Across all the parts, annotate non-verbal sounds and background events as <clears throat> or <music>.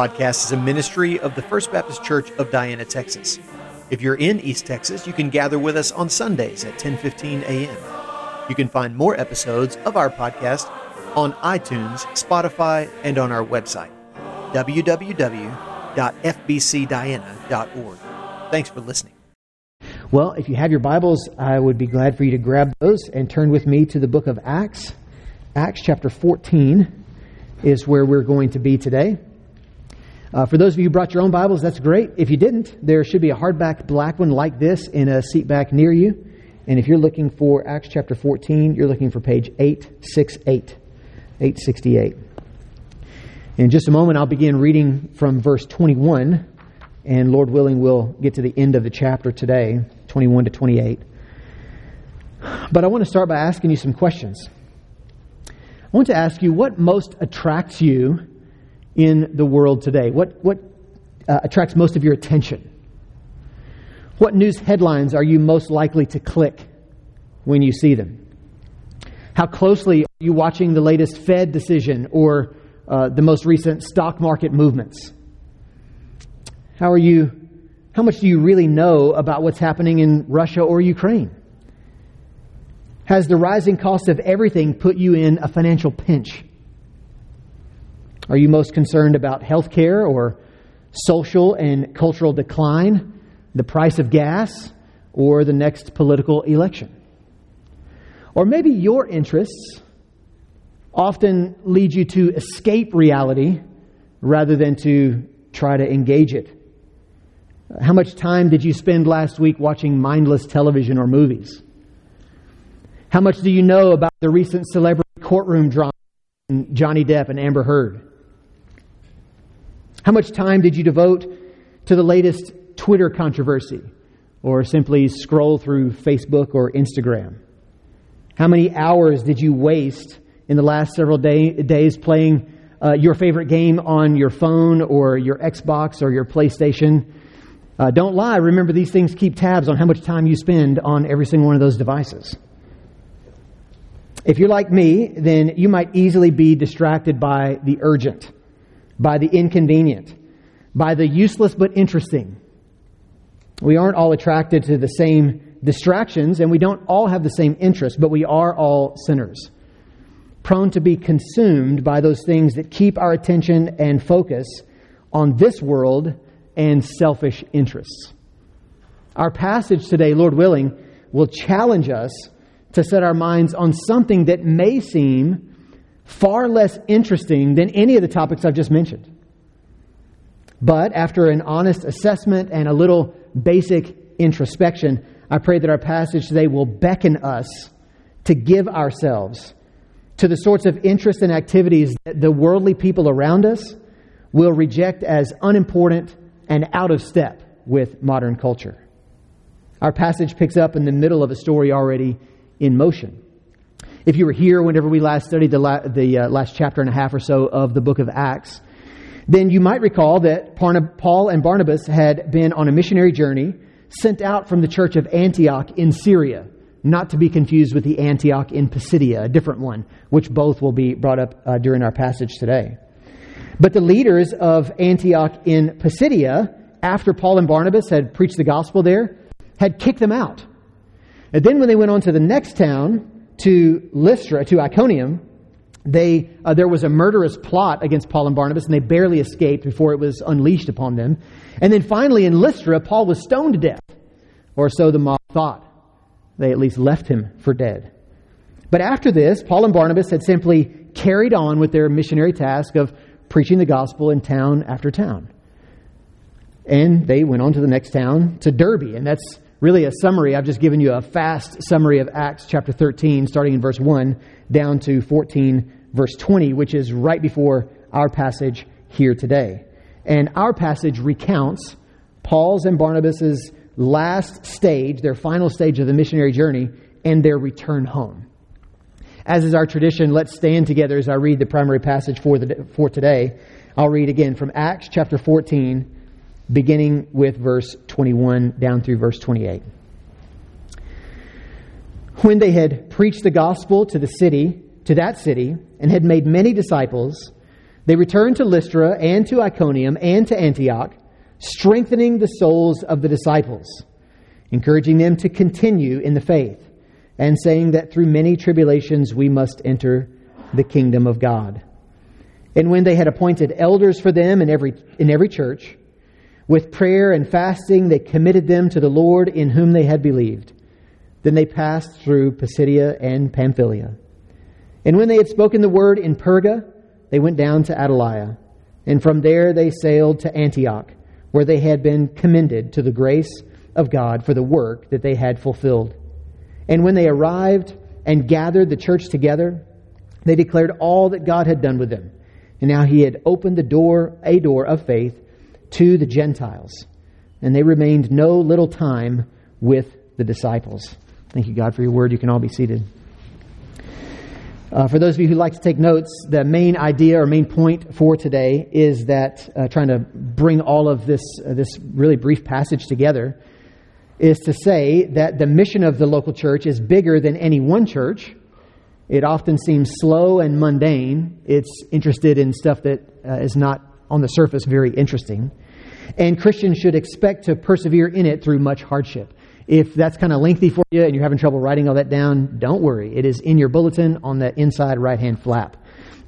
Podcast is a ministry of the First Baptist Church of Diana, Texas. If you're in East Texas, you can gather with us on Sundays at 10:15 a.m. You can find more episodes of our podcast on iTunes, Spotify, and on our website www.fbcdiana.org. Thanks for listening. Well, if you have your Bibles, I would be glad for you to grab those and turn with me to the book of Acts. Acts chapter 14 is where we're going to be today. Uh, for those of you who brought your own Bibles, that's great. If you didn't, there should be a hardback black one like this in a seat back near you. And if you're looking for Acts chapter 14, you're looking for page 868. 868. In just a moment, I'll begin reading from verse 21, and Lord willing, we'll get to the end of the chapter today, 21 to 28. But I want to start by asking you some questions. I want to ask you what most attracts you in the world today? What, what uh, attracts most of your attention? What news headlines are you most likely to click when you see them? How closely are you watching the latest Fed decision or uh, the most recent stock market movements? How are you? How much do you really know about what's happening in Russia or Ukraine? Has the rising cost of everything put you in a financial pinch? Are you most concerned about health care or social and cultural decline, the price of gas, or the next political election? Or maybe your interests often lead you to escape reality rather than to try to engage it. How much time did you spend last week watching mindless television or movies? How much do you know about the recent celebrity courtroom drama Johnny Depp and Amber Heard? How much time did you devote to the latest Twitter controversy or simply scroll through Facebook or Instagram? How many hours did you waste in the last several day, days playing uh, your favorite game on your phone or your Xbox or your PlayStation? Uh, don't lie. Remember, these things keep tabs on how much time you spend on every single one of those devices. If you're like me, then you might easily be distracted by the urgent by the inconvenient, by the useless but interesting. We aren't all attracted to the same distractions, and we don't all have the same interests, but we are all sinners, prone to be consumed by those things that keep our attention and focus on this world and selfish interests. Our passage today, Lord willing, will challenge us to set our minds on something that may seem far less interesting than any of the topics I've just mentioned. But after an honest assessment and a little basic introspection, I pray that our passage today will beckon us to give ourselves to the sorts of interests and activities that the worldly people around us will reject as unimportant and out of step with modern culture. Our passage picks up in the middle of a story already in motion. If you were here whenever we last studied the, la- the uh, last chapter and a half or so of the book of Acts, then you might recall that Paul and Barnabas had been on a missionary journey sent out from the church of Antioch in Syria, not to be confused with the Antioch in Pisidia, a different one, which both will be brought up uh, during our passage today. But the leaders of Antioch in Pisidia, after Paul and Barnabas had preached the gospel there, had kicked them out. And then when they went on to the next town, to Lystra, to Iconium, they, uh, there was a murderous plot against Paul and Barnabas, and they barely escaped before it was unleashed upon them. And then finally, in Lystra, Paul was stoned to death, or so the mob thought. They at least left him for dead. But after this, Paul and Barnabas had simply carried on with their missionary task of preaching the gospel in town after town. And they went on to the next town, to Derbe, and that's really a summary. I've just given you a fast summary of Acts chapter 13, starting in verse 1 down to 14, verse 20, which is right before our passage here today. And our passage recounts Paul's and Barnabas's last stage, their final stage of the missionary journey, and their return home. As is our tradition, let's stand together as I read the primary passage for, the, for today. I'll read again from Acts chapter 14 beginning with verse 21 down through verse 28. When they had preached the gospel to the city, to that city, and had made many disciples, They returned to Lystra and to Iconium and to Antioch, strengthening the souls of the disciples, encouraging them to continue in the faith, and saying that through many tribulations we must enter the kingdom of God. And when they had appointed elders for them in every, in every church, with prayer and fasting, they committed them to the Lord in whom they had believed. Then they passed through Pisidia and Pamphylia. And when they had spoken the word in Perga, they went down to Attalia. And from there they sailed to Antioch, where they had been commended to the grace of God for the work that they had fulfilled. And when they arrived and gathered the church together, they declared all that God had done with them and now he had opened the door, a door of faith to the Gentiles. And they remained no little time with the disciples. Thank you, God, for your word. You can all be seated. Uh, for those of you who like to take notes, the main idea or main point for today is that uh, trying to bring all of this, uh, this really brief passage together is to say that the mission of the local church is bigger than any one church it often seems slow and mundane. It's interested in stuff that uh, is not on the surface very interesting. And Christians should expect to persevere in it through much hardship. If that's kind of lengthy for you and you're having trouble writing all that down, don't worry. It is in your bulletin on the inside right hand flap.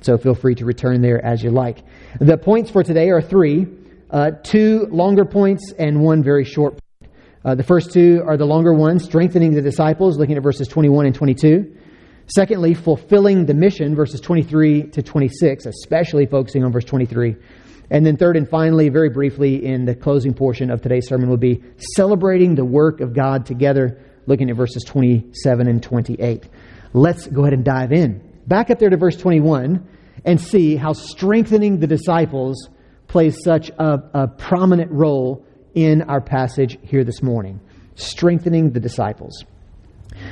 So feel free to return there as you like. The points for today are three uh, two longer points and one very short point. Uh, the first two are the longer ones, strengthening the disciples, looking at verses 21 and 22. Secondly, fulfilling the mission, verses 23 to 26, especially focusing on verse 23. And then, third and finally, very briefly, in the closing portion of today's sermon, will be celebrating the work of God together, looking at verses 27 and 28. Let's go ahead and dive in. Back up there to verse 21 and see how strengthening the disciples plays such a, a prominent role in our passage here this morning. Strengthening the disciples.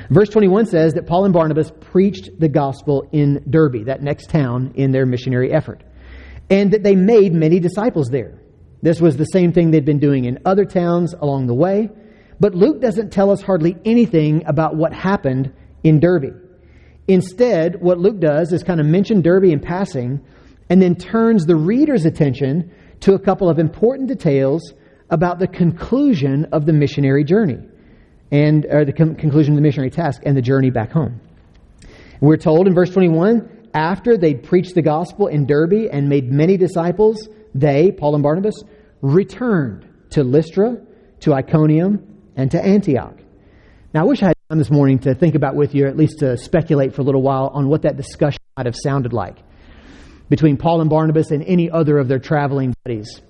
Verse 21 says that Paul and Barnabas preached the gospel in Derbe, that next town in their missionary effort, and that they made many disciples there. This was the same thing they'd been doing in other towns along the way, but Luke doesn't tell us hardly anything about what happened in Derbe. Instead, what Luke does is kind of mention Derbe in passing and then turns the reader's attention to a couple of important details about the conclusion of the missionary journey and or the conclusion of the missionary task and the journey back home. We're told in verse 21 after they'd preached the gospel in Derbe and made many disciples, they, Paul and Barnabas, returned to Lystra, to Iconium, and to Antioch. Now, I wish I had time this morning to think about with you, or at least to speculate for a little while on what that discussion might have sounded like between Paul and Barnabas and any other of their traveling buddies.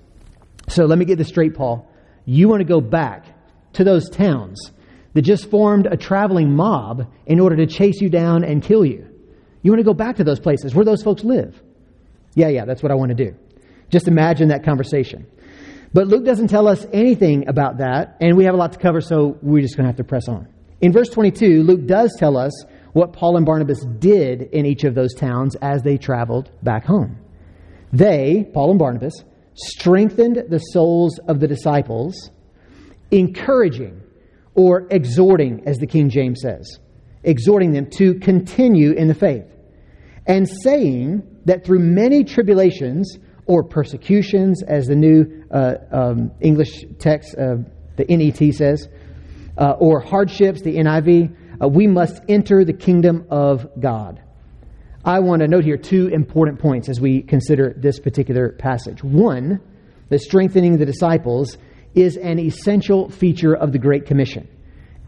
So let me get this straight, Paul. You want to go back to those towns that just formed a traveling mob in order to chase you down and kill you. You want to go back to those places where those folks live. Yeah, yeah, that's what I want to do. Just imagine that conversation. But Luke doesn't tell us anything about that, and we have a lot to cover, so we're just going to have to press on. In verse 22, Luke does tell us what Paul and Barnabas did in each of those towns as they traveled back home. They, Paul and Barnabas, strengthened the souls of the disciples, encouraging or exhorting, as the King James says, exhorting them to continue in the faith, and saying that through many tribulations or persecutions, as the new uh, um, English text, uh, the NET says, uh, or hardships, the NIV, uh, we must enter the kingdom of God. I want to note here two important points as we consider this particular passage. One, the strengthening the disciples is an essential feature of the Great Commission.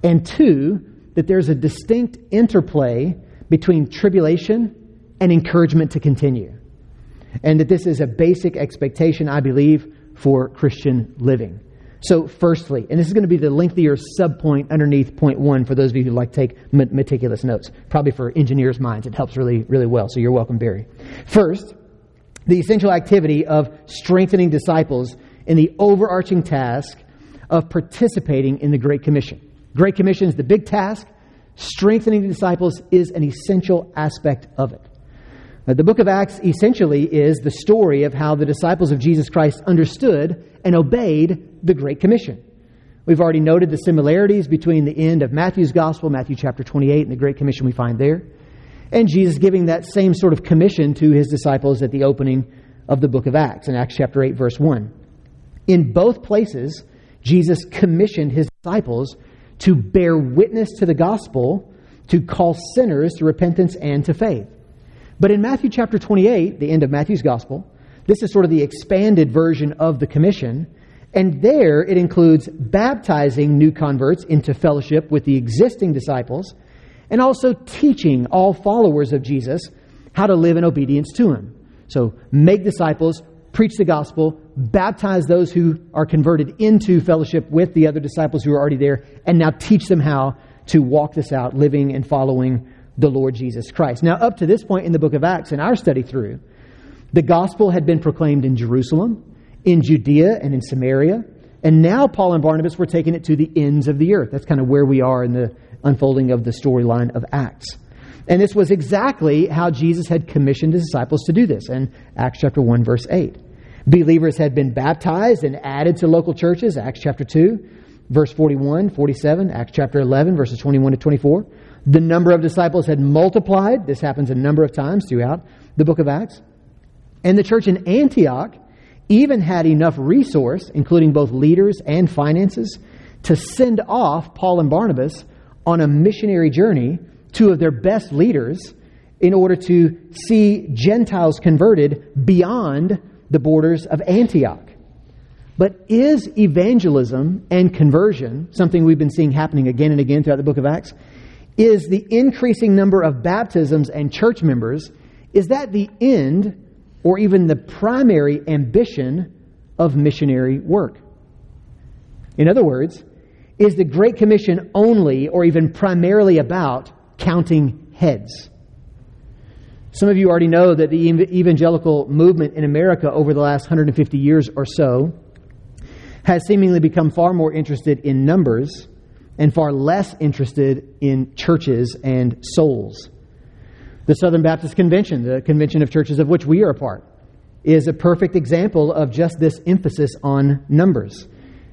And two, that there's a distinct interplay between tribulation and encouragement to continue. And that this is a basic expectation, I believe, for Christian living. So, firstly, and this is going to be the lengthier subpoint underneath point one for those of you who like take meticulous notes. Probably for engineers' minds, it helps really, really well. So, you're welcome, Barry. First, the essential activity of strengthening disciples in the overarching task of participating in the Great Commission. Great Commission is the big task. Strengthening the disciples is an essential aspect of it. Uh, the book of Acts essentially is the story of how the disciples of Jesus Christ understood and obeyed the Great Commission. We've already noted the similarities between the end of Matthew's Gospel, Matthew chapter 28, and the Great Commission we find there, and Jesus giving that same sort of commission to his disciples at the opening of the book of Acts, in Acts chapter 8, verse 1. In both places, Jesus commissioned his disciples to bear witness to the gospel, to call sinners to repentance and to faith. But in Matthew chapter 28, the end of Matthew's gospel, this is sort of the expanded version of the commission. And there it includes baptizing new converts into fellowship with the existing disciples and also teaching all followers of Jesus how to live in obedience to him. So make disciples, preach the gospel, baptize those who are converted into fellowship with the other disciples who are already there, and now teach them how to walk this out, living and following the Lord Jesus Christ. Now, up to this point in the book of Acts, in our study through, the gospel had been proclaimed in Jerusalem, in Judea, and in Samaria. And now Paul and Barnabas were taking it to the ends of the earth. That's kind of where we are in the unfolding of the storyline of Acts. And this was exactly how Jesus had commissioned his disciples to do this in Acts chapter 1, verse 8. Believers had been baptized and added to local churches, Acts chapter 2, verse 41, 47, Acts chapter 11, verses 21 to 24. The number of disciples had multiplied. This happens a number of times throughout the book of Acts. And the church in Antioch even had enough resource, including both leaders and finances, to send off Paul and Barnabas on a missionary journey, two of their best leaders, in order to see Gentiles converted beyond the borders of Antioch. But is evangelism and conversion, something we've been seeing happening again and again throughout the book of Acts, is the increasing number of baptisms and church members, is that the end or even the primary ambition of missionary work? In other words, is the Great Commission only or even primarily about counting heads? Some of you already know that the evangelical movement in America over the last 150 years or so has seemingly become far more interested in numbers and far less interested in churches and souls. The Southern Baptist Convention, the convention of churches of which we are a part, is a perfect example of just this emphasis on numbers.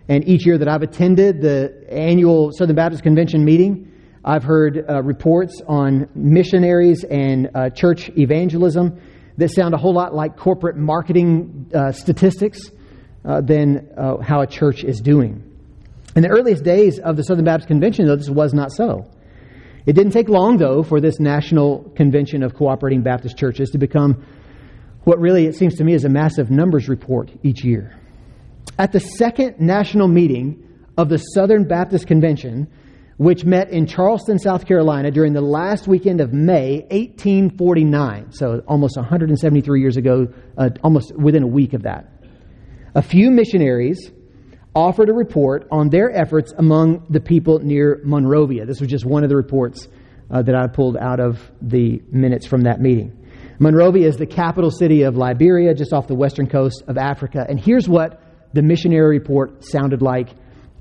And each year that I've attended the annual Southern Baptist Convention meeting, I've heard uh, reports on missionaries and uh, church evangelism that sound a whole lot like corporate marketing uh, statistics uh, than uh, how a church is doing. In the earliest days of the Southern Baptist Convention, though, this was not so. It didn't take long, though, for this national convention of cooperating Baptist churches to become what really, it seems to me, is a massive numbers report each year. At the second national meeting of the Southern Baptist Convention, which met in Charleston, South Carolina during the last weekend of May 1849, so almost 173 years ago, uh, almost within a week of that, a few missionaries offered a report on their efforts among the people near Monrovia. This was just one of the reports uh, that I pulled out of the minutes from that meeting. Monrovia is the capital city of Liberia, just off the western coast of Africa. And here's what the missionary report sounded like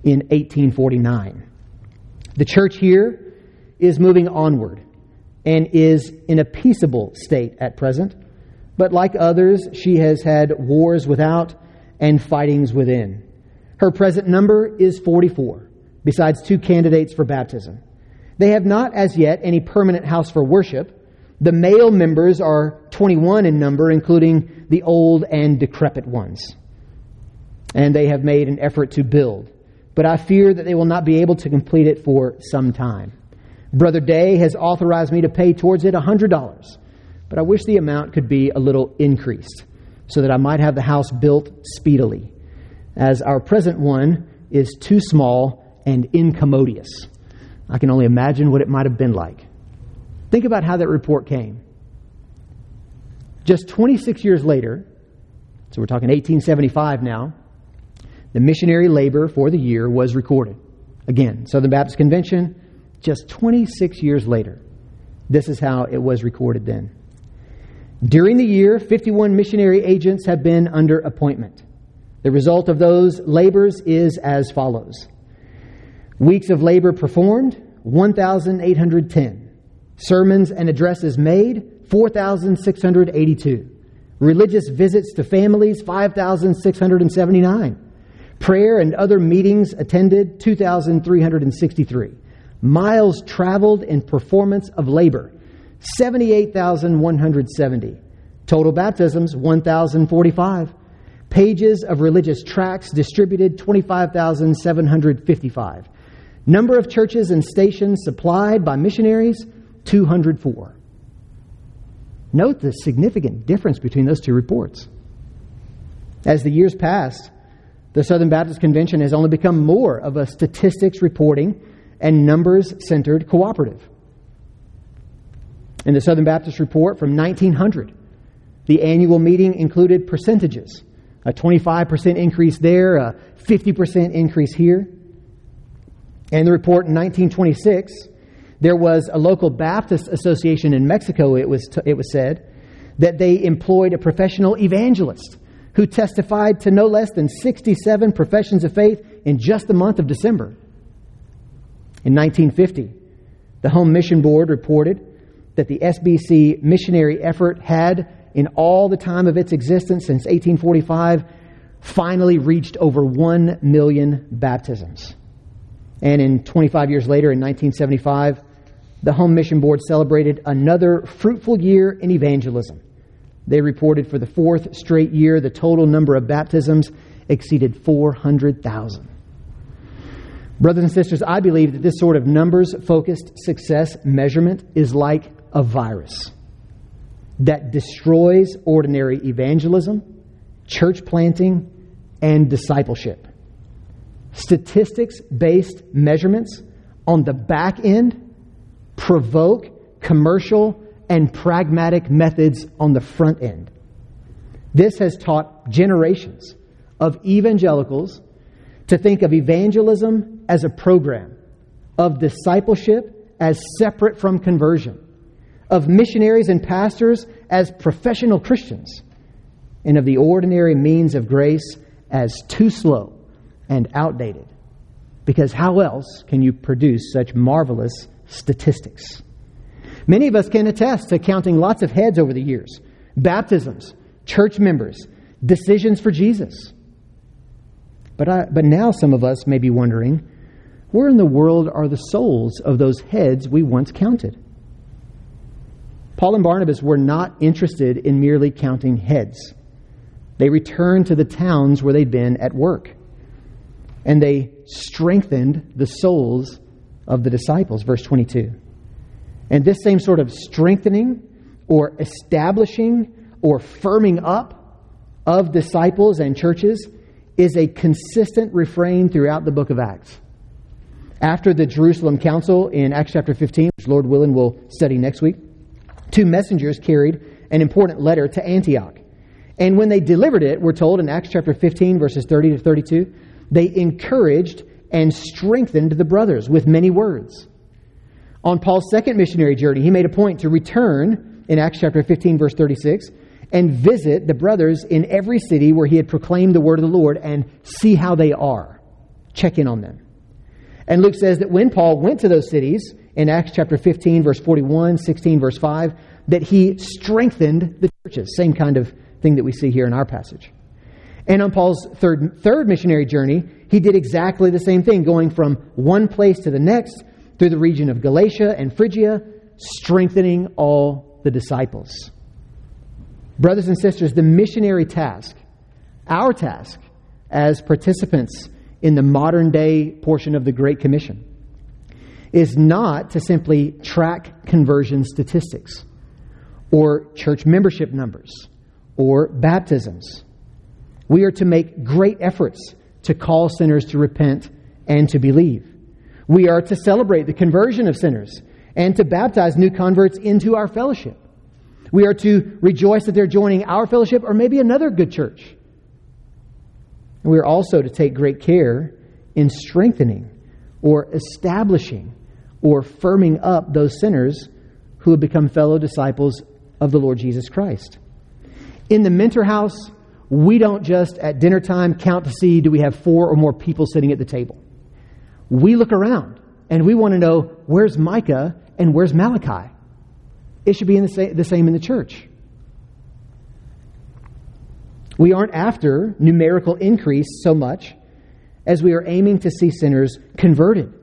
in 1849. The church here is moving onward and is in a peaceable state at present. But like others, she has had wars without and fightings within. Her present number is 44, besides two candidates for baptism. They have not as yet any permanent house for worship. The male members are 21 in number, including the old and decrepit ones. And they have made an effort to build. But I fear that they will not be able to complete it for some time. Brother Day has authorized me to pay towards it $100, but I wish the amount could be a little increased so that I might have the house built speedily as our present one is too small and incommodious. I can only imagine what it might have been like. Think about how that report came. Just 26 years later, so we're talking 1875 now, the missionary labor for the year was recorded. Again, Southern Baptist Convention, just 26 years later. This is how it was recorded then. During the year, 51 missionary agents have been under appointment. The result of those labors is as follows Weeks of labor performed, 1,810. Sermons and addresses made, 4,682. Religious visits to families, 5,679. Prayer and other meetings attended, 2,363. Miles traveled in performance of labor, 78,170. Total baptisms, 1,045. Pages of religious tracts distributed, 25,755. Number of churches and stations supplied by missionaries, 204. Note the significant difference between those two reports. As the years passed, the Southern Baptist Convention has only become more of a statistics reporting and numbers centered cooperative. In the Southern Baptist Report from 1900, the annual meeting included percentages a 25% increase there, a 50% increase here. And the report in 1926, there was a local Baptist association in Mexico, it was, t- it was said, that they employed a professional evangelist who testified to no less than 67 professions of faith in just the month of December. In 1950, the Home Mission Board reported that the SBC missionary effort had, in all the time of its existence since 1845, finally reached over 1 million baptisms. And in 25 years later, in 1975, the Home Mission Board celebrated another fruitful year in evangelism. They reported for the fourth straight year the total number of baptisms exceeded 400,000. Brothers and sisters, I believe that this sort of numbers focused success measurement is like a virus that destroys ordinary evangelism, church planting, and discipleship. Statistics based measurements on the back end provoke commercial and pragmatic methods on the front end. This has taught generations of evangelicals to think of evangelism as a program, of discipleship as separate from conversion, of missionaries and pastors as professional Christians, and of the ordinary means of grace as too slow and outdated. Because how else can you produce such marvelous statistics? Many of us can attest to counting lots of heads over the years baptisms, church members, decisions for Jesus. But, I, but now some of us may be wondering where in the world are the souls of those heads we once counted? Paul and Barnabas were not interested in merely counting heads. They returned to the towns where they'd been at work. And they strengthened the souls of the disciples, verse 22. And this same sort of strengthening or establishing or firming up of disciples and churches is a consistent refrain throughout the book of Acts. After the Jerusalem Council in Acts chapter 15, which Lord willing we'll study next week, two messengers carried an important letter to Antioch. And when they delivered it, we're told in Acts chapter 15, verses 30 to 32, they encouraged and strengthened the brothers with many words. On Paul's second missionary journey, he made a point to return in Acts chapter 15, verse 36, and visit the brothers in every city where he had proclaimed the word of the Lord and see how they are. Check in on them. And Luke says that when Paul went to those cities, in Acts chapter 15, verse 41, 16, verse 5, that he strengthened the churches. Same kind of thing that we see here in our passage. And on Paul's third, third missionary journey, he did exactly the same thing, going from one place to the next through the region of Galatia and Phrygia, strengthening all the disciples. Brothers and sisters, the missionary task, our task as participants in the modern day portion of the Great Commission, is not to simply track conversion statistics or church membership numbers or baptisms. We are to make great efforts to call sinners to repent and to believe. We are to celebrate the conversion of sinners and to baptize new converts into our fellowship. We are to rejoice that they're joining our fellowship or maybe another good church. And we are also to take great care in strengthening or establishing or firming up those sinners who have become fellow disciples of the Lord Jesus Christ. In the mentor house, we don't just at dinner time count to see do we have four or more people sitting at the table. We look around and we want to know where's Micah and where's Malachi. It should be the, same, the same in the church. We aren't after numerical increase so much as we are aiming to see sinners converted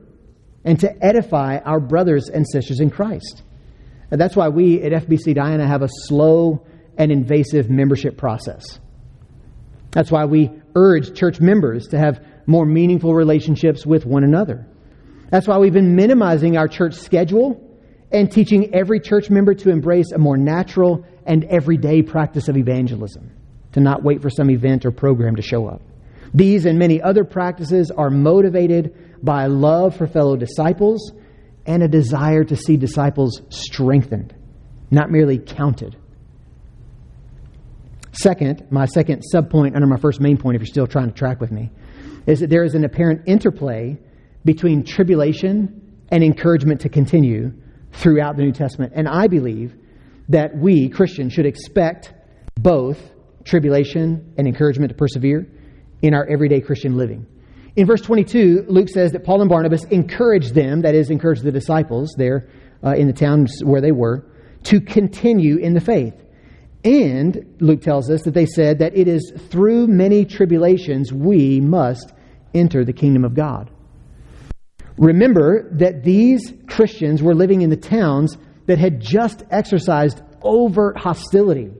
and to edify our brothers and sisters in Christ. And that's why we at FBC Diana have a slow and invasive membership process. That's why we urge church members to have more meaningful relationships with one another. That's why we've been minimizing our church schedule and teaching every church member to embrace a more natural and everyday practice of evangelism, to not wait for some event or program to show up. These and many other practices are motivated by love for fellow disciples and a desire to see disciples strengthened, not merely counted. Second, my second subpoint under my first main point, if you're still trying to track with me, is that there is an apparent interplay between tribulation and encouragement to continue throughout the New Testament. And I believe that we, Christians, should expect both tribulation and encouragement to persevere in our everyday Christian living. In verse 22, Luke says that Paul and Barnabas encouraged them, that is, encouraged the disciples there uh, in the towns where they were, to continue in the faith. And Luke tells us that they said that it is through many tribulations we must enter the kingdom of God. Remember that these Christians were living in the towns that had just exercised overt hostility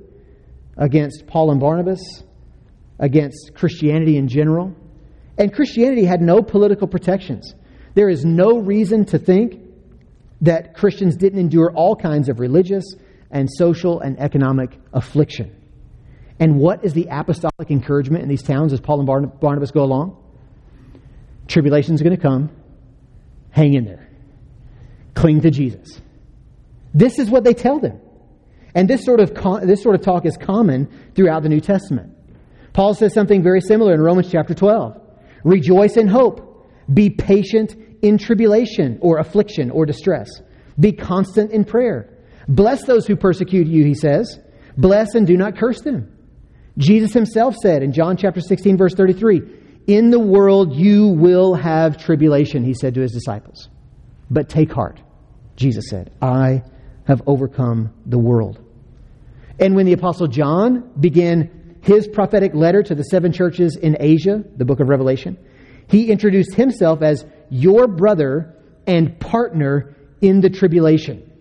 against Paul and Barnabas, against Christianity in general. And Christianity had no political protections. There is no reason to think that Christians didn't endure all kinds of religious and social and economic affliction. And what is the apostolic encouragement in these towns as Paul and Barnabas go along? Tribulation is going to come. Hang in there. Cling to Jesus. This is what they tell them. And this sort of, this sort of talk is common throughout the New Testament. Paul says something very similar in Romans chapter 12. Rejoice in hope. Be patient in tribulation or affliction or distress. Be constant in prayer. Bless those who persecute you, he says. Bless and do not curse them. Jesus himself said in John chapter 16, verse 33, In the world you will have tribulation, he said to his disciples. But take heart, Jesus said, I have overcome the world. And when the Apostle John began his prophetic letter to the seven churches in Asia, the book of Revelation, he introduced himself as your brother and partner in the tribulation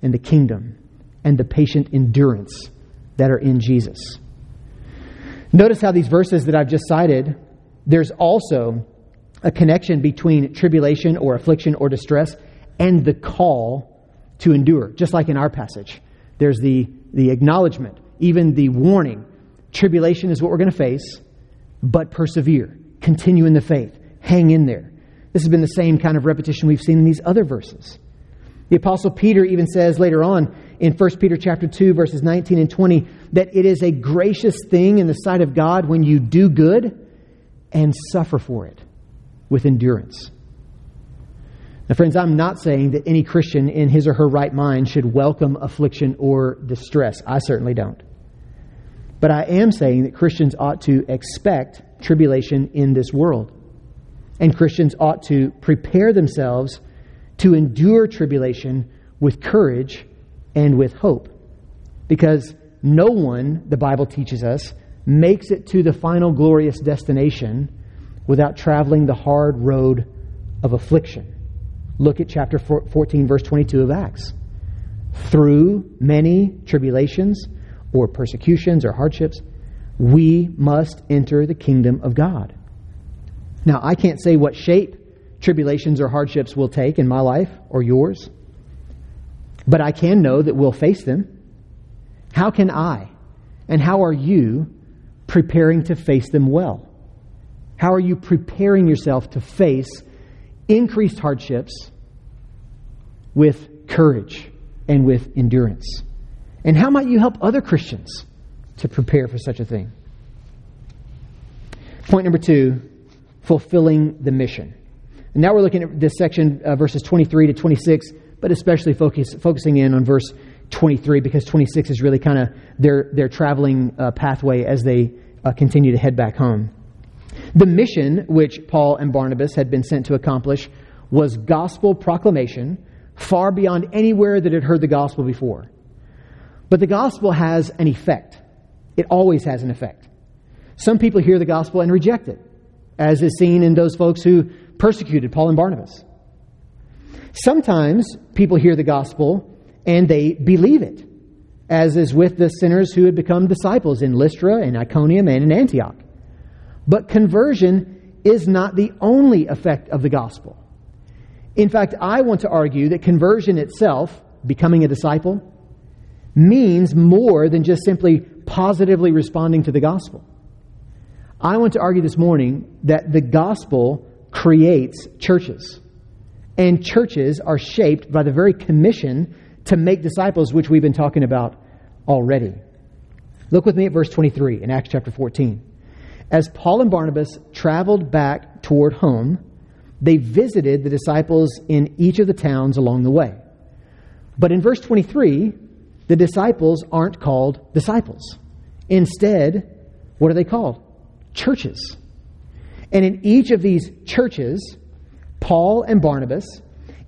and the kingdom and the patient endurance that are in Jesus. Notice how these verses that I've just cited, there's also a connection between tribulation or affliction or distress and the call to endure, just like in our passage. There's the, the acknowledgement, even the warning. Tribulation is what we're going to face, but persevere. Continue in the faith. Hang in there. This has been the same kind of repetition we've seen in these other verses. The apostle Peter even says later on in 1 Peter chapter 2 verses 19 and 20 that it is a gracious thing in the sight of God when you do good and suffer for it with endurance. Now friends, I'm not saying that any Christian in his or her right mind should welcome affliction or distress. I certainly don't. But I am saying that Christians ought to expect tribulation in this world. And Christians ought to prepare themselves to endure tribulation with courage and with hope. Because no one, the Bible teaches us, makes it to the final glorious destination without traveling the hard road of affliction. Look at chapter 14, verse 22 of Acts. Through many tribulations or persecutions or hardships, we must enter the kingdom of God. Now, I can't say what shape tribulations or hardships will take in my life or yours. But I can know that we'll face them. How can I and how are you preparing to face them well? How are you preparing yourself to face increased hardships with courage and with endurance? And how might you help other Christians to prepare for such a thing? Point number two fulfilling the mission. And now we're looking at this section, uh, verses 23 to 26, but especially focus, focusing in on verse 23 because 26 is really kind of their, their traveling uh, pathway as they uh, continue to head back home. The mission which Paul and Barnabas had been sent to accomplish was gospel proclamation far beyond anywhere that had heard the gospel before. But the gospel has an effect. It always has an effect. Some people hear the gospel and reject it, as is seen in those folks who persecuted Paul and Barnabas. Sometimes people hear the gospel and they believe it, as is with the sinners who had become disciples in Lystra and Iconium and in Antioch. But conversion is not the only effect of the gospel. In fact, I want to argue that conversion itself, becoming a disciple, means more than just simply positively responding to the gospel. I want to argue this morning that the gospel creates churches. And churches are shaped by the very commission to make disciples, which we've been talking about already. Look with me at verse 23 in Acts chapter 14. As Paul and Barnabas traveled back toward home, they visited the disciples in each of the towns along the way. But in verse 23, the disciples aren't called disciples. Instead, what are they called? Churches. And in each of these churches, Paul and Barnabas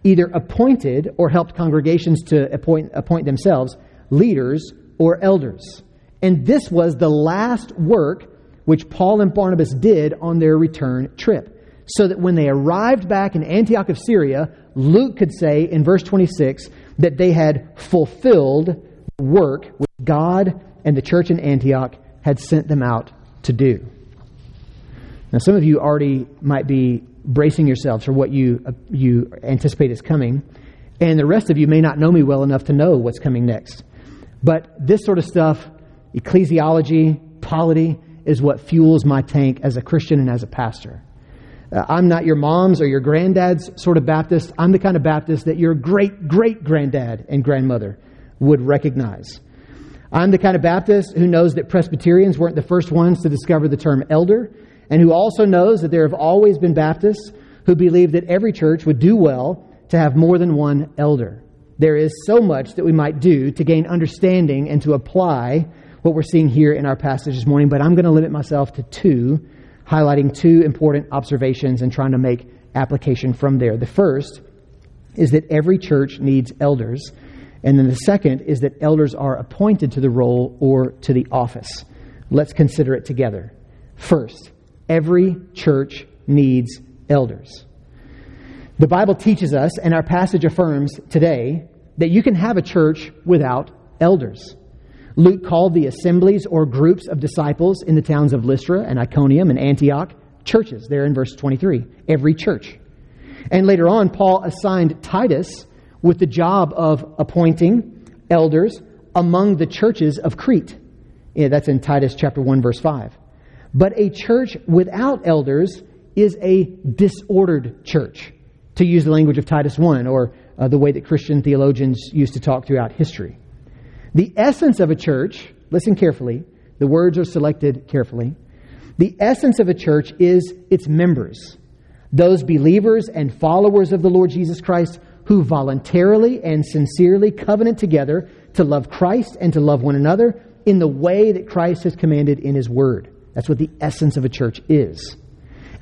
either appointed or helped congregations to appoint, appoint themselves leaders or elders. And this was the last work which Paul and Barnabas did on their return trip. So that when they arrived back in Antioch of Syria, Luke could say in verse 26 that they had fulfilled the work which God and the church in Antioch had sent them out to do. Now, some of you already might be bracing yourselves for what you, uh, you anticipate is coming, and the rest of you may not know me well enough to know what's coming next. But this sort of stuff, ecclesiology, polity, is what fuels my tank as a Christian and as a pastor. Uh, I'm not your mom's or your granddad's sort of Baptist. I'm the kind of Baptist that your great great granddad and grandmother would recognize. I'm the kind of Baptist who knows that Presbyterians weren't the first ones to discover the term elder, and who also knows that there have always been Baptists who believe that every church would do well to have more than one elder. There is so much that we might do to gain understanding and to apply what we're seeing here in our passage this morning, but I'm going to limit myself to two, highlighting two important observations and trying to make application from there. The first is that every church needs elders, and then the second is that elders are appointed to the role or to the office. Let's consider it together. First, every church needs elders. The Bible teaches us, and our passage affirms today, that you can have a church without elders. Luke called the assemblies or groups of disciples in the towns of Lystra and Iconium and Antioch churches, there in verse 23. Every church. And later on, Paul assigned Titus with the job of appointing elders among the churches of Crete. Yeah, that's in Titus chapter 1, verse 5. But a church without elders is a disordered church, to use the language of Titus 1, or uh, the way that Christian theologians used to talk throughout history. The essence of a church, listen carefully, the words are selected carefully. The essence of a church is its members, those believers and followers of the Lord Jesus Christ who voluntarily and sincerely covenant together to love Christ and to love one another in the way that Christ has commanded in His Word. That's what the essence of a church is.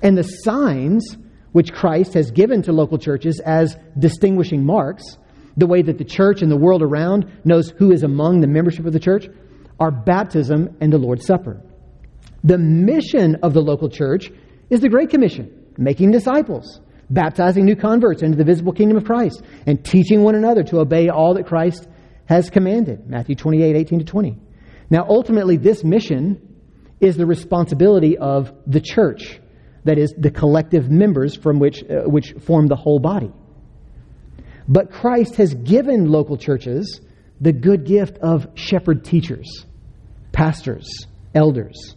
And the signs which Christ has given to local churches as distinguishing marks the way that the church and the world around knows who is among the membership of the church, are baptism and the Lord's Supper. The mission of the local church is the Great Commission, making disciples, baptizing new converts into the visible kingdom of Christ, and teaching one another to obey all that Christ has commanded. Matthew 28, 18 to 20. Now, ultimately, this mission is the responsibility of the church, that is, the collective members from which, uh, which form the whole body. But Christ has given local churches the good gift of shepherd teachers, pastors, elders,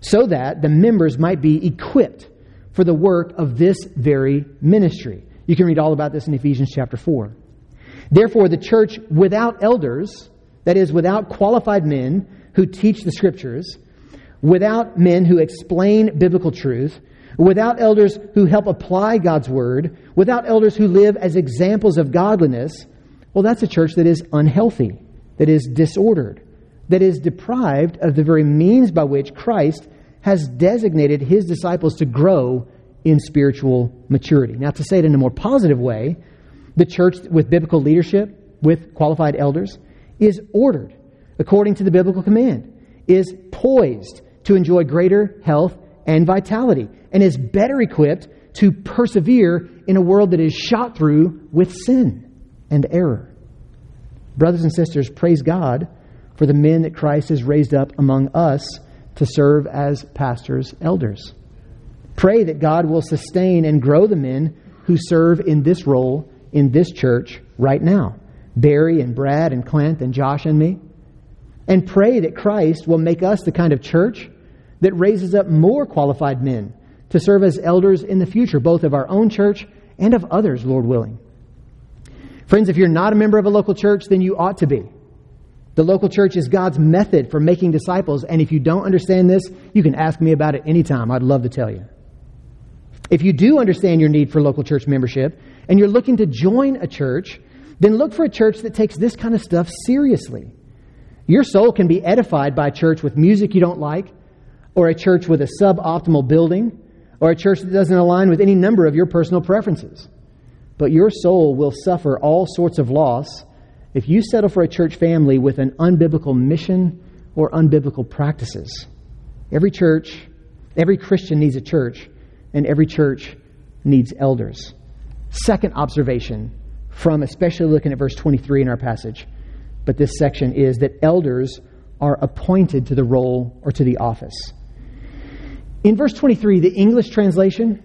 so that the members might be equipped for the work of this very ministry. You can read all about this in Ephesians chapter 4. Therefore, the church without elders, that is, without qualified men who teach the scriptures, without men who explain biblical truth, without elders who help apply God's word, without elders who live as examples of godliness, well, that's a church that is unhealthy, that is disordered, that is deprived of the very means by which Christ has designated his disciples to grow in spiritual maturity. Now, to say it in a more positive way, the church with biblical leadership, with qualified elders, is ordered according to the biblical command, is poised to enjoy greater health and vitality, and is better equipped to persevere in a world that is shot through with sin and error. Brothers and sisters, praise God for the men that Christ has raised up among us to serve as pastors, elders. Pray that God will sustain and grow the men who serve in this role in this church right now Barry and Brad and Clint and Josh and me. And pray that Christ will make us the kind of church that raises up more qualified men to serve as elders in the future, both of our own church and of others, Lord willing. Friends, if you're not a member of a local church, then you ought to be. The local church is God's method for making disciples, and if you don't understand this, you can ask me about it anytime. I'd love to tell you. If you do understand your need for local church membership, and you're looking to join a church, then look for a church that takes this kind of stuff seriously. Your soul can be edified by a church with music you don't like, or a church with a suboptimal building, or a church that doesn't align with any number of your personal preferences. But your soul will suffer all sorts of loss if you settle for a church family with an unbiblical mission or unbiblical practices. Every church, every Christian needs a church, and every church needs elders. Second observation from especially looking at verse 23 in our passage, but this section is that elders are appointed to the role or to the office. In verse 23, the English translation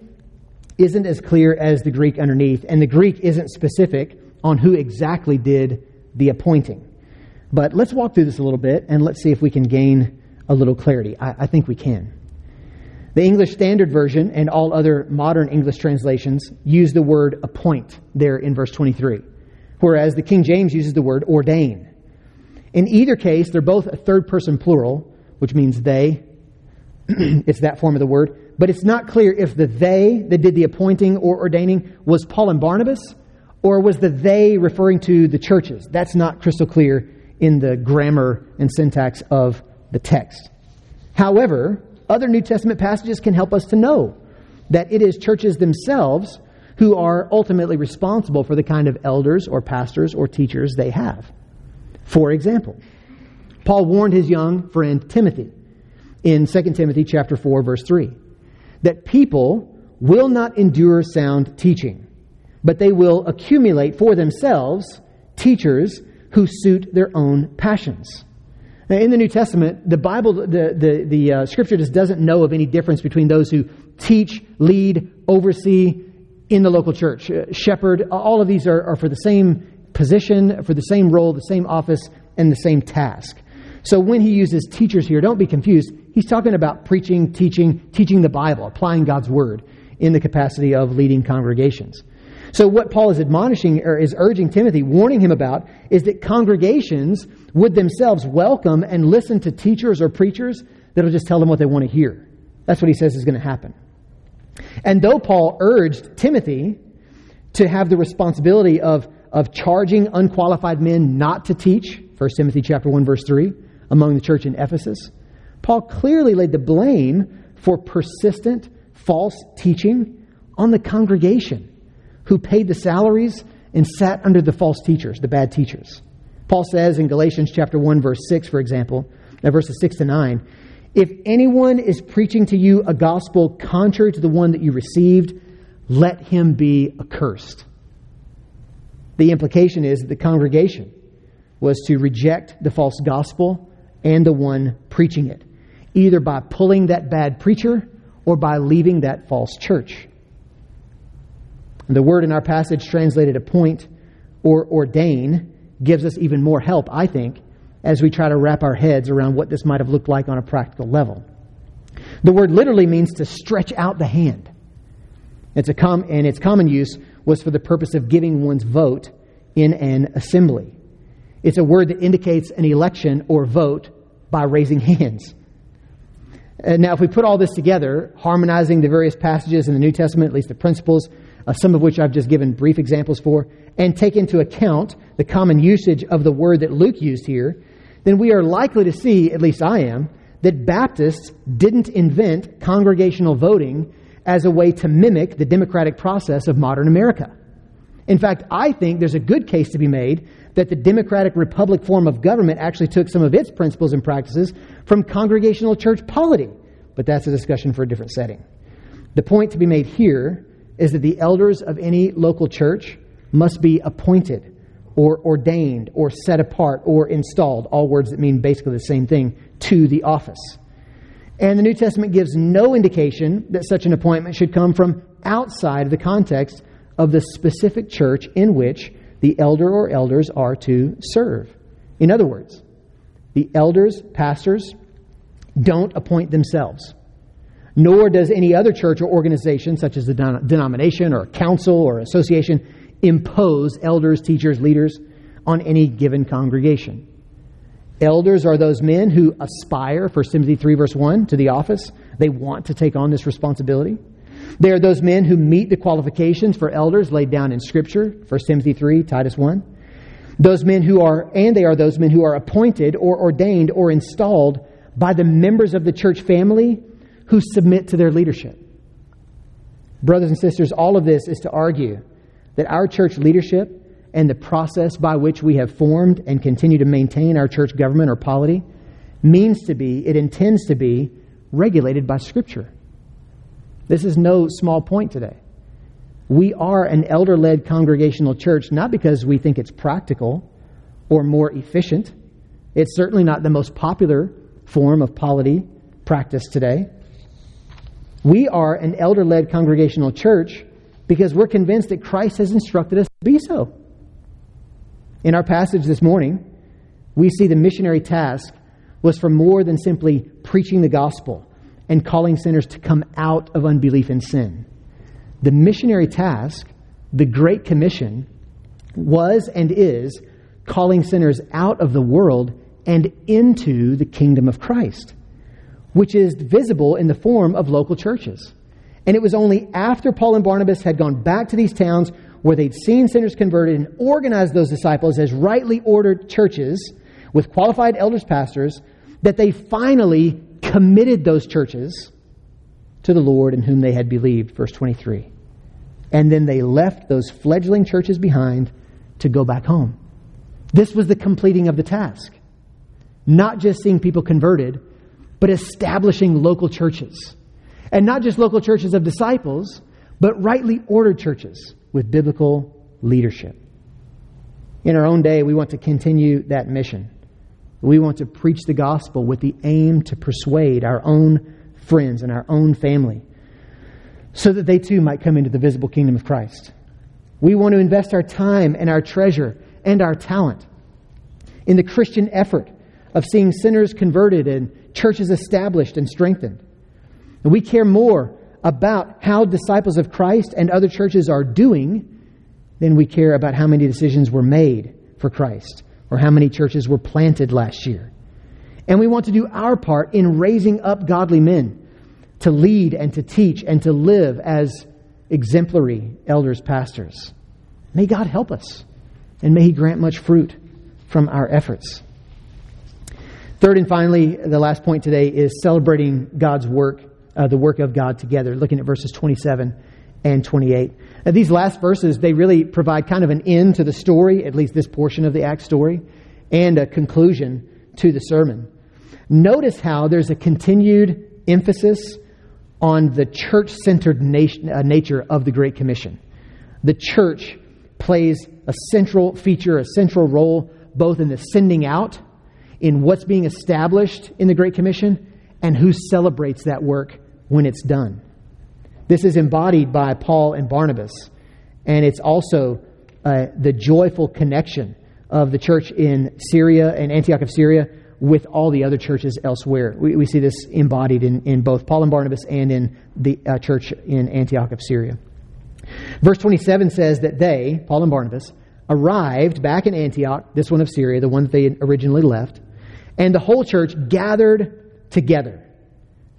isn't as clear as the Greek underneath, and the Greek isn't specific on who exactly did the appointing. But let's walk through this a little bit and let's see if we can gain a little clarity. I, I think we can. The English Standard Version and all other modern English translations use the word appoint there in verse 23, whereas the King James uses the word ordain. In either case, they're both a third person plural, which means they. <clears throat> it's that form of the word. But it's not clear if the they that did the appointing or ordaining was Paul and Barnabas or was the they referring to the churches? That's not crystal clear in the grammar and syntax of the text. However, other New Testament passages can help us to know that it is churches themselves who are ultimately responsible for the kind of elders or pastors or teachers they have. For example, Paul warned his young friend Timothy in 2 Timothy chapter 4 verse 3 that people will not endure sound teaching but they will accumulate for themselves teachers who suit their own passions. Now, in the New Testament, the Bible, the, the, the uh, Scripture just doesn't know of any difference between those who teach, lead, oversee in the local church. Uh, shepherd, all of these are, are for the same position, for the same role, the same office, and the same task. So when he uses teachers here, don't be confused. He's talking about preaching, teaching, teaching the Bible, applying God's word in the capacity of leading congregations. So, what Paul is admonishing or is urging Timothy, warning him about, is that congregations would themselves welcome and listen to teachers or preachers that'll just tell them what they want to hear. That's what he says is going to happen. And though Paul urged Timothy to have the responsibility of, of charging unqualified men not to teach, 1 Timothy chapter 1, verse 3, among the church in Ephesus, Paul clearly laid the blame for persistent false teaching on the congregation who paid the salaries and sat under the false teachers, the bad teachers. Paul says in Galatians chapter 1 verse 6 for example, uh, verses 6 to 9, if anyone is preaching to you a gospel contrary to the one that you received, let him be accursed. The implication is that the congregation was to reject the false gospel and the one preaching it, either by pulling that bad preacher or by leaving that false church. The word in our passage translated appoint or ordain gives us even more help, I think, as we try to wrap our heads around what this might have looked like on a practical level. The word literally means to stretch out the hand. It's a com- and its common use was for the purpose of giving one's vote in an assembly. It's a word that indicates an election or vote by raising <laughs> hands. And now, if we put all this together, harmonizing the various passages in the New Testament, at least the principles, uh, some of which I've just given brief examples for, and take into account the common usage of the word that Luke used here, then we are likely to see, at least I am, that Baptists didn't invent congregational voting as a way to mimic the democratic process of modern America. In fact, I think there's a good case to be made that the democratic republic form of government actually took some of its principles and practices from congregational church polity. But that's a discussion for a different setting. The point to be made here is that the elders of any local church must be appointed or ordained or set apart or installed, all words that mean basically the same thing, to the office. And the New Testament gives no indication that such an appointment should come from outside of the context of the specific church in which the elder or elders are to serve. In other words, the elders, pastors, don't appoint themselves, nor does any other church or organization, such as the denomination or council or association, impose elders, teachers, leaders on any given congregation. Elders are those men who aspire, 1 Timothy 3, verse 1, to the office. They want to take on this responsibility. They are those men who meet the qualifications for elders laid down in Scripture, 1 Timothy 3, Titus 1. Those men who are, and they are those men who are appointed or ordained or installed by the members of the church family who submit to their leadership. Brothers and sisters, all of this is to argue that our church leadership and the process by which we have formed and continue to maintain our church government or polity means to be, it intends to be, regulated by Scripture. This is no small point today. We are an elder led congregational church not because we think it's practical or more efficient. It's certainly not the most popular form of polity practice today. We are an elder led congregational church because we're convinced that Christ has instructed us to be so. In our passage this morning, we see the missionary task was for more than simply preaching the gospel and calling sinners to come out of unbelief and sin. The missionary task, the Great Commission, was and is calling sinners out of the world and into the kingdom of Christ, which is visible in the form of local churches. And it was only after Paul and Barnabas had gone back to these towns where they'd seen sinners converted and organized those disciples as rightly ordered churches with qualified elders, pastors, that they finally committed those churches to the Lord in whom they had believed. Verse 23. And then they left those fledgling churches behind to go back home. This was the completing of the task. Not just seeing people converted, but establishing local churches and not just local churches of disciples, but rightly ordered churches with biblical leadership. In our own day, we want to continue that mission. We want to preach the gospel with the aim to persuade our own friends and our own family so that they too might come into the visible kingdom of Christ. We want to invest our time and our treasure and our talent in the Christian effort of seeing sinners converted and churches established and strengthened. And we care more about how disciples of Christ and other churches are doing than we care about how many decisions were made for Christ or how many churches were planted last year. And we want to do our part in raising up godly men to lead and to teach and to live as exemplary elders, pastors. May God help us, and may He grant much fruit from our efforts. Third and finally, the last point today is celebrating God's work uh, the work of God together, looking at verses 27 and 28. Now, these last verses, they really provide kind of an end to the story, at least this portion of the Acts story, and a conclusion to the sermon. Notice how there's a continued emphasis on the church centered uh, nature of the Great Commission. The church plays a central feature, a central role, both in the sending out, in what's being established in the Great Commission, and who celebrates that work when it's done. This is embodied by Paul and Barnabas, and it's also uh, the joyful connection of the church in Syria and Antioch of Syria with all the other churches elsewhere. We, we see this embodied in, in both Paul and Barnabas and in the uh, church in Antioch of Syria. Verse 27 says that they, Paul and Barnabas, arrived back in Antioch, this one of Syria, the one that they originally left, and the whole church gathered together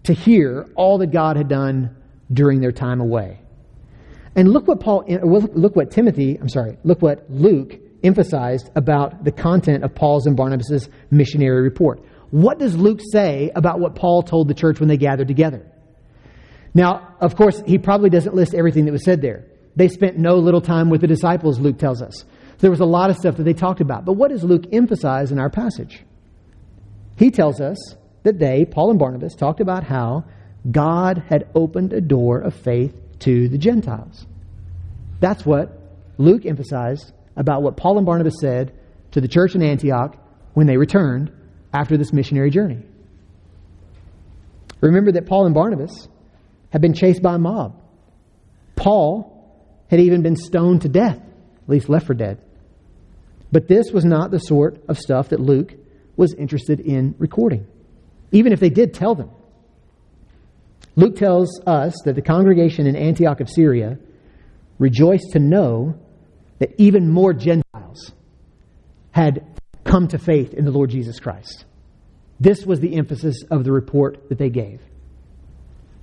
to hear all that God had done during their time away. And look what Paul, look what Timothy, I'm sorry, look what Luke emphasized about the content of Paul's and Barnabas' missionary report. What does Luke say about what Paul told the church when they gathered together? Now, of course, he probably doesn't list everything that was said there. They spent no little time with the disciples, Luke tells us. There was a lot of stuff that they talked about. But what does Luke emphasize in our passage? He tells us that they, Paul and Barnabas, talked about how God had opened a door of faith to the Gentiles. That's what Luke emphasized about what Paul and Barnabas said to the church in Antioch when they returned after this missionary journey. Remember that Paul and Barnabas had been chased by a mob. Paul had even been stoned to death, at least left for dead. But this was not the sort of stuff that Luke was interested in recording, even if they did tell them. Luke tells us that the congregation in Antioch of Syria rejoiced to know that even more Gentiles had come to faith in the Lord Jesus Christ. This was the emphasis of the report that they gave.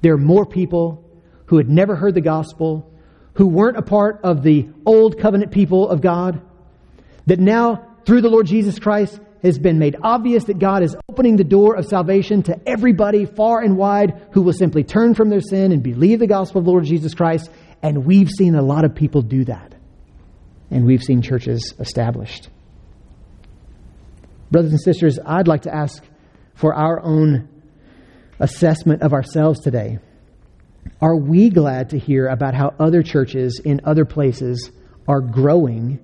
There are more people who had never heard the gospel, who weren't a part of the old covenant people of God, that now, through the Lord Jesus Christ, has been made obvious that God is opening the door of salvation to everybody far and wide who will simply turn from their sin and believe the gospel of the Lord Jesus Christ. And we've seen a lot of people do that. And we've seen churches established. Brothers and sisters, I'd like to ask for our own assessment of ourselves today. Are we glad to hear about how other churches in other places are growing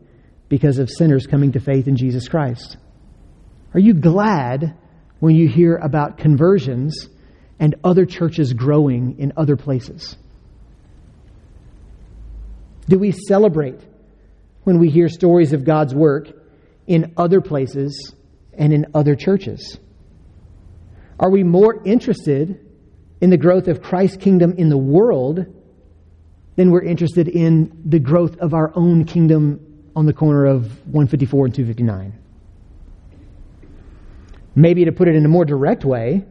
because of sinners coming to faith in Jesus Christ? Are you glad when you hear about conversions and other churches growing in other places? Do we celebrate when we hear stories of God's work in other places and in other churches? Are we more interested in the growth of Christ's kingdom in the world than we're interested in the growth of our own kingdom on the corner of 154 and 259? Maybe to put it in a more direct way,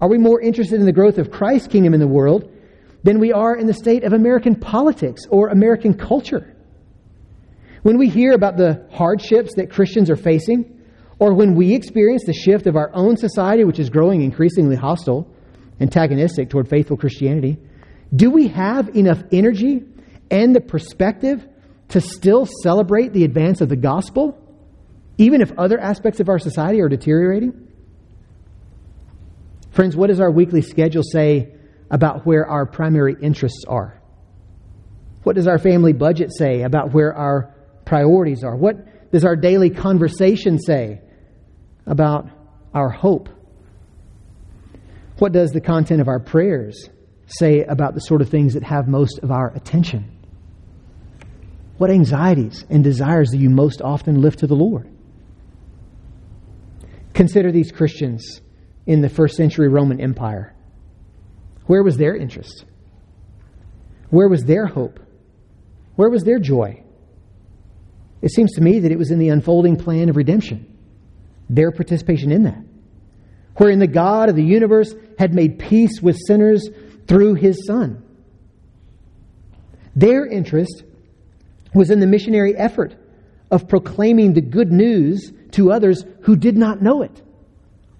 are we more interested in the growth of Christ's kingdom in the world than we are in the state of American politics or American culture? When we hear about the hardships that Christians are facing, or when we experience the shift of our own society, which is growing increasingly hostile, antagonistic toward faithful Christianity, do we have enough energy and the perspective to still celebrate the advance of the gospel even if other aspects of our society are deteriorating? Friends, what does our weekly schedule say about where our primary interests are? What does our family budget say about where our priorities are? What does our daily conversation say about our hope? What does the content of our prayers say about the sort of things that have most of our attention? What anxieties and desires do you most often lift to the Lord? Consider these Christians in the first century Roman Empire. Where was their interest? Where was their hope? Where was their joy? It seems to me that it was in the unfolding plan of redemption, their participation in that, wherein the God of the universe had made peace with sinners through his Son. Their interest was in the missionary effort of proclaiming the good news to others who did not know it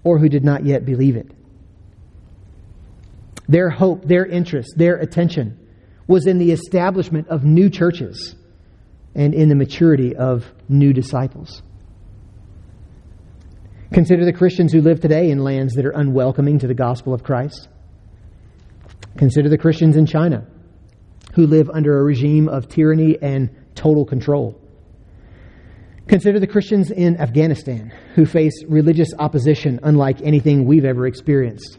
or who did not yet believe it. Their hope, their interest, their attention was in the establishment of new churches and in the maturity of new disciples. Consider the Christians who live today in lands that are unwelcoming to the gospel of Christ. Consider the Christians in China who live under a regime of tyranny and total control. Consider the Christians in Afghanistan who face religious opposition unlike anything we've ever experienced.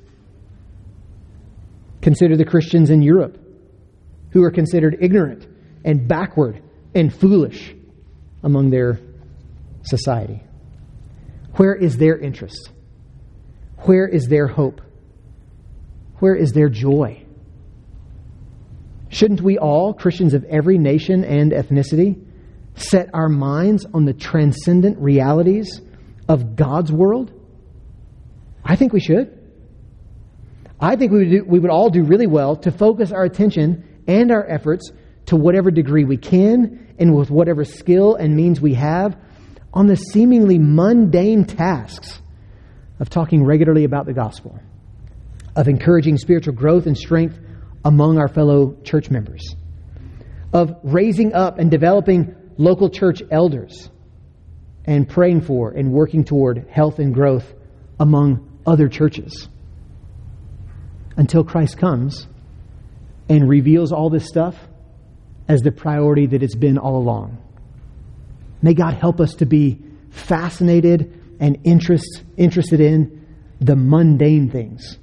Consider the Christians in Europe who are considered ignorant and backward and foolish among their society. Where is their interest? Where is their hope? Where is their joy? Shouldn't we all, Christians of every nation and ethnicity, set our minds on the transcendent realities of God's world? I think we should. I think we would, do, we would all do really well to focus our attention and our efforts to whatever degree we can and with whatever skill and means we have on the seemingly mundane tasks of talking regularly about the gospel, of encouraging spiritual growth and strength among our fellow church members, of raising up and developing local church elders and praying for and working toward health and growth among other churches until Christ comes and reveals all this stuff as the priority that it's been all along. May God help us to be fascinated and interest, interested in the mundane things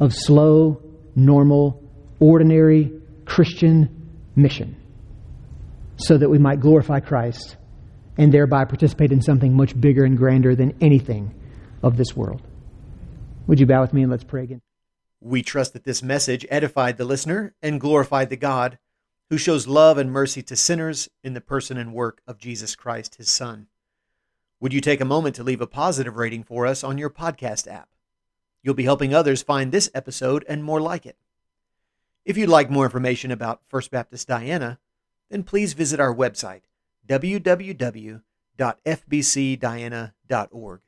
of slow, normal, ordinary Christian mission so that we might glorify Christ and thereby participate in something much bigger and grander than anything of this world. Would you bow with me and let's pray again? We trust that this message edified the listener and glorified the God who shows love and mercy to sinners in the person and work of Jesus Christ, his Son. Would you take a moment to leave a positive rating for us on your podcast app? You'll be helping others find this episode and more like it. If you'd like more information about First Baptist Diana, then please visit our website, www.fbcdiana.org.